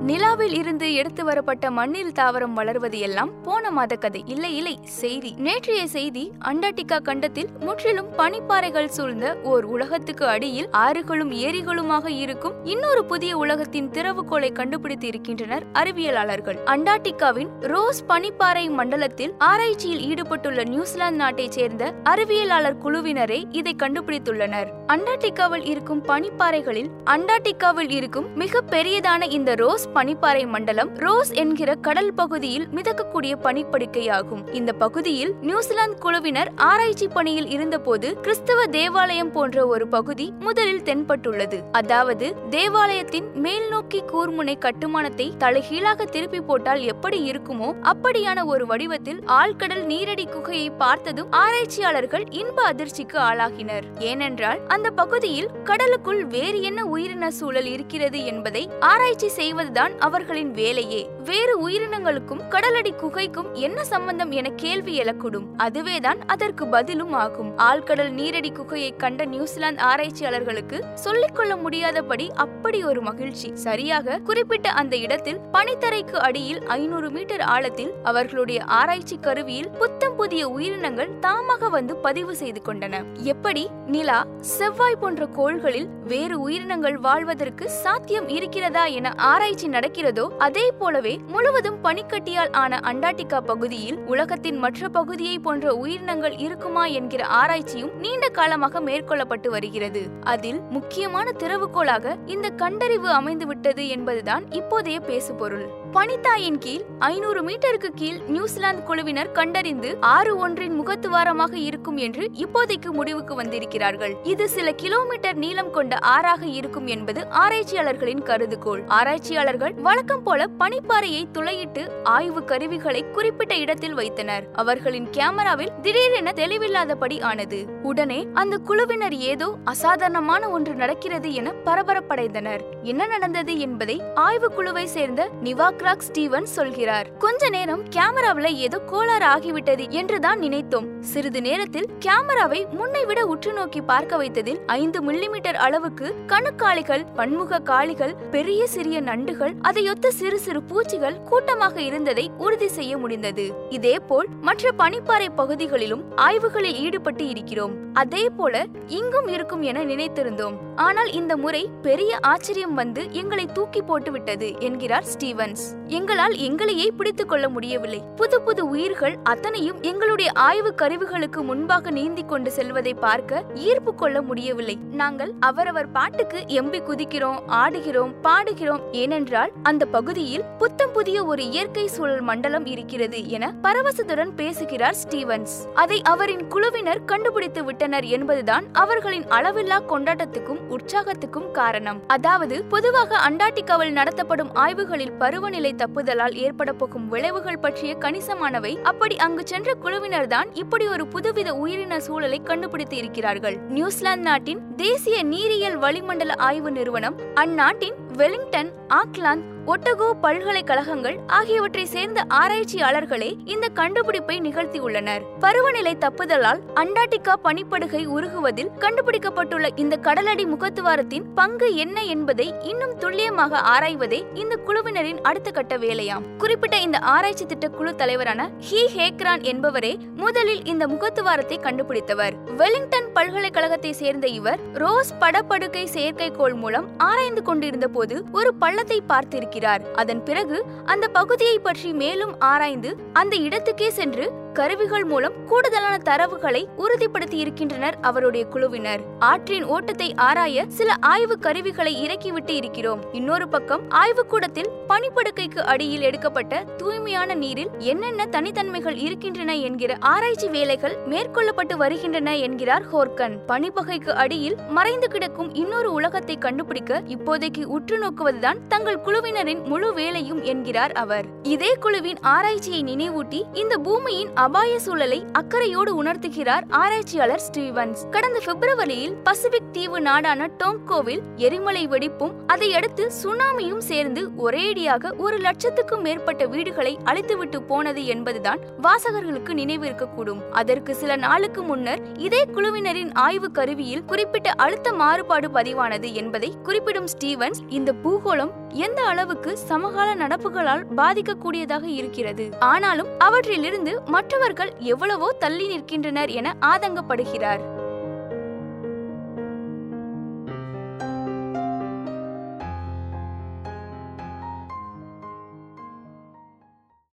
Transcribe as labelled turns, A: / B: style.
A: நிலாவில் இருந்து எடுத்து வரப்பட்ட மண்ணில் தாவரம் வளர்வது எல்லாம் போன மாத கதை. இல்லை இல்லை செய்தி. நேற்றைய செய்தி அண்டார்டிகா கண்டத்தில் முற்றிலும் பனிப்பாறைகள் சூழ்ந்த ஓர் உலகத்துக்கு அடியில் ஆறுகளும் ஏரிகளுமாக இருக்கும் இன்னொரு புதிய உலகத்தின் திறவுகோலை கண்டுபிடித்து இருக்கின்றனர் அறிவியலாளர்கள். அண்டார்டிகாவின் ரோஸ் பனிப்பாறை மண்டலத்தில் ஆராய்ச்சியில் ஈடுபட்டுள்ள நியூசிலாந்து நாட்டைச் சேர்ந்த அறிவியலாளர் குழுவினரே இதை கண்டுபிடித்துள்ளனர். அண்டார்டிகாவில் இருக்கும் பனிப்பாறைகளில் அண்டார்டிகாவில் இருக்கும் மிக பெரியதான இந்த ரோஸ் பனிப்பாறை மண்டலம் ரோஸ் என்கிற கடல் பகுதியில் மிதக்கக்கூடிய பனிப்படுக்கையாகும். இந்த பகுதியில் நியூசிலாந்து குழுவினர் ஆராய்ச்சி பணியில் இருந்தபோது கிறிஸ்தவ தேவாலயம் போன்ற ஒரு பகுதி முதலில் தென்பட்டுள்ளது. அதாவது தேவாலயத்தின் மேல் நோக்கி கூர்முனை கட்டுமானத்தை தலைகீழாக திருப்பி போட்டால் எப்படி இருக்குமோ அப்படியான ஒரு வடிவத்தில் ஆழ்கடல் நீரடி குகையை பார்த்ததும் ஆராய்ச்சியாளர்கள் இன்ப அதிர்ச்சிக்கு ஆளாகினர். ஏனென்றால் அந்த பகுதியில் கடலுக்குள் வேறு என்ன உயிரின சூழல் இருக்கிறது என்பதை ஆராய்ச்சி செய்வது செய்வதுதான் அவர்களின் வேலையே. வேறு உயிரினங்களுக்கும் கடலடி குகைக்கும் என்ன சம்பந்தம் என கேள்வி எழக்கூடும். அதுவேதான் அதற்கு பதிலும் ஆகும் ஆழ்கடல் நீரடி குகையை கண்ட நியூசிலாந்து ஆராய்ச்சியாளர்களுக்கு சொல்லிக்கொள்ள முடியாதபடி அப்படி ஒரு மகிழ்ச்சி. சரியாக குறிப்பிட்ட அந்த இடத்தில் பனித்தரைக்கு அடியில் ஐநூறு மீட்டர் ஆழத்தில் அவர்களுடைய ஆராய்ச்சி கருவியில் புத்தம் புதிய உயிரினங்கள் தாமாக வந்து பதிவு செய்து கொண்டன. எப்படி? நிலா செவ்வாய் போன்ற கோள்களில் வேறு உயிரினங்கள் வாழ்வதற்கு சாத்தியம் இருக்கிறதா என ஆராய்ச்சி நடக்கிறதோ அதே போலவே முழுவதும் பனிக்கட்டியால் ஆன அண்டார்டிகா பகுதியில் உலகத்தின் மற்ற பகுதியை போன்ற உயிரினங்கள் இருக்குமா என்கிற ஆராய்ச்சியும் நீண்ட காலமாக மேற்கொள்ளப்பட்டு வருகிறது. அதில் முக்கியமான திறவுகோலாக இந்த கண்டறிவு அமைந்துவிட்டது என்பதுதான் இப்போதைய பேசுபொருள். பனித்தாயின் கீழ் ஐநூறு மீட்டருக்கு கீழ் நியூசிலாந்து குழுவினர் கண்டறிந்து ஆறு ஒன்றின் முகத்துவாரமாக இருக்கும் என்று இப்போதைக்கு முடிவுக்கு வந்திருக்கிறார்கள். இது சில கிலோமீட்டர் நீளம் கொண்ட ஆறாக இருக்கும் என்பது ஆராய்ச்சியாளர்களின் கருதுகோள். ஆராய்ச்சியாளர்கள் வழக்கம் போல பனிப்பாறையை துளையிட்டு ஆய்வு கருவிகளை குறிப்பிட்ட இடத்தில் வைத்தனர். அவர்களின் கேமராவில் திடீரென தெளிவில்லாதபடி ஆனது. உடனே அந்த குழுவினர் ஏதோ அசாதாரணமான ஒன்று நடக்கிறது என பரபரப்படைந்தனர். என்ன நடந்தது என்பதை ஆய்வு குழுவை சேர்ந்த நிவாக்ராக் ஸ்டீவன் சொல்கிறார் கொஞ்ச நேரம் கேமராவில ஏதோ கோளாறு ஆகிவிட்டது என்றுதான் நினைத்தோம். சிறிது நேரத்தில் கேமராவை முன்னை விட உற்று நோக்கி பார்க்க வைத்ததில் ஐந்து மில்லிமீட்டர் அளவுக்கு கணுக்காளிகள் பன்முக காளிகள் பெரிய சிறிய நண்டுகள் அதையொத்த சிறு சிறு பூச்சிகள் கூட்டமாக இருந்ததை உறுதி செய்ய முடிந்தது. இதேபோல் மற்ற பனிப்பாறை பகுதிகளிலும் ஆய்வுகளில் ஈடுபட்டு இருக்கிறோம். அதே போல இங்கும் இருக்கும் என நினைத்திருந்தோம். ஆனால் இந்த முறை பெரிய ஆச்சரியம் வந்து எங்களை தூக்கி போட்டுவிட்டது என்கிறார் ஸ்டீவன்ஸ். எங்களால் எங்களையே பிடித்துக் கொள்ள முடியவில்லை. புது புது உயிர்கள் அத்தனையும் எங்களுடைய ஆய்வு கருவிகளுக்கு முன்பாக நீந்தி கொண்டு செல்வதை பார்க்க ஈர்ப்பு கொள்ள முடியவில்லை. நாங்கள் அவரவர் பாட்டுக்கு எம்பி குதிக்கிறோம் ஆடுகிறோம் பாடுகிறோம் ஏனென்றால் அந்த பகுதியில் புத்தம் புதிய ஒரு இயற்கை சூழல் மண்டலம் இருக்கிறது என பரவசத்துடன் பேசுகிறார் ஸ்டீவன்ஸ். அதை அவரின் குழுவினர் கண்டுபிடித்து விட்டனர் என்பதுதான் அவர்களின் அளவில்லா கொண்டாட்டத்துக்கும் உற்சாகத்துக்கும் காரணம். அதாவது பொதுவாக அண்டார்டிகாவில் நடத்தப்படும் ஆய்வுகளில் பருவ பருவநிலை தப்புதலால் ஏற்பட போகும் விளைவுகள் பற்றிய கணிசமானவை அப்படி அங்கு சென்ற குழுவினர் தான் இப்படி ஒரு புதுவித உயிரின சூழலை கண்டுபிடித்து இருக்கிறார்கள். நியூசிலாந்து நாட்டின் தேசிய நீரியல் வளிமண்டல ஆய்வு நிறுவனம் அந்நாட்டின் வெலிங்டன் ஆக்லாந்து ஒட்டகோ பல்கலைக்கழகங்கள் ஆகியவற்றை சேர்ந்த ஆராய்ச்சியாளர்களே இந்த கண்டுபிடிப்பை நிகழ்த்தியுள்ளனர். பருவநிலை தப்புதலால் அண்டார்டிகா பனிப்படுகை உருகுவதில் கண்டுபிடிக்கப்பட்டுள்ள இந்த கடலடி முகத்துவாரத்தின் பங்கு என்ன என்பதை இன்னும் துல்லியமாக ஆராய்வதே இந்த குழுவினரின் அடுத்த கட்ட வேலையாம். குறிப்பிட்ட இந்த ஆராய்ச்சி திட்ட குழு தலைவரான ஹி ஹேக்ரான் என்பவரே முதலில் இந்த முகத்துவாரத்தை கண்டுபிடித்தவர். வெலிங்டன் பல்கலைக்கழகத்தை சேர்ந்த இவர் ரோஸ் படப்படுக்கை செயற்கைக்கோள் மூலம் ஆராய்ந்து கொண்டிருந்த போது ஒரு பள்ளத்தை பார்த்திருக்கிறார். இருக்கிறார் அதன் பிறகு அந்த பகுதியை பற்றி மேலும் ஆராய்ந்து அந்த இடத்துக்கே சென்று கருவிகள் மூலம் கூடுதலான தரவுகளை உறுதிப்படுத்தி இருக்கின்றனர் அவருடைய குழுவினர். ஆற்றின் ஓட்டத்தை ஆராய சில ஆய்வு கருவிகளை இறக்கிவிட்டு இருக்கிறோம். இன்னொரு பக்கம் ஆய்வுக்கூடத்தில் பனிப்படுக்கைக்கு அடியில் எடுக்கப்பட்ட தூய்மையான நீரில் என்னென்ன தனித்தன்மைகள் இருக்கின்றன என்கிற ஆராய்ச்சி வேலைகள் மேற்கொள்ளப்பட்டு வருகின்றன என்கிறார் ஹோர்கன். பனிப்பகைக்கு அடியில் மறைந்து கிடக்கும் இன்னொரு உலகத்தை கண்டுபிடிக்க இப்போதைக்கு உற்று நோக்குவதுதான் தங்கள் குழுவினரின் முழு வேலையும் என்கிறார் அவர். இதே குழுவின் ஆராய்ச்சியை நினைவூட்டி இந்த பூமியின் அபாய சூழலை அக்கறையோடு உணர்த்துகிறார் ஆராய்ச்சியாளர் ஸ்டீவன்ஸ். கடந்த பிப்ரவரியில் பசிபிக் தீவு நாடான டோங்கோவில் எரிமலை வெடிப்பும் அதையடுத்து சுனாமியும் சேர்ந்து ஒரேடியாக ஒரு லட்சத்துக்கும் மேற்பட்ட வீடுகளை அழித்துவிட்டு போனது என்பதுதான் வாசகர்களுக்கு நினைவிருக்கக்கூடும். அதற்கு சில நாளுக்கு முன்னர் இதே குழுவினரின் ஆய்வு கருவியில் குறிப்பிட்ட அழுத்த மாறுபாடு பதிவானது என்பதை குறிப்பிடும் ஸ்டீவன்ஸ் இந்த பூகோளம் எந்த அளவுக்கு சமகால நடப்புகளால் பாதிக்கக்கூடியதாக இருக்கிறது. ஆனாலும் அவற்றிலிருந்து மற்ற மற்றவர்கள் எவ்வளவோ தள்ளி நிற்கின்றனர் என ஆதங்கப்படுகிறார்.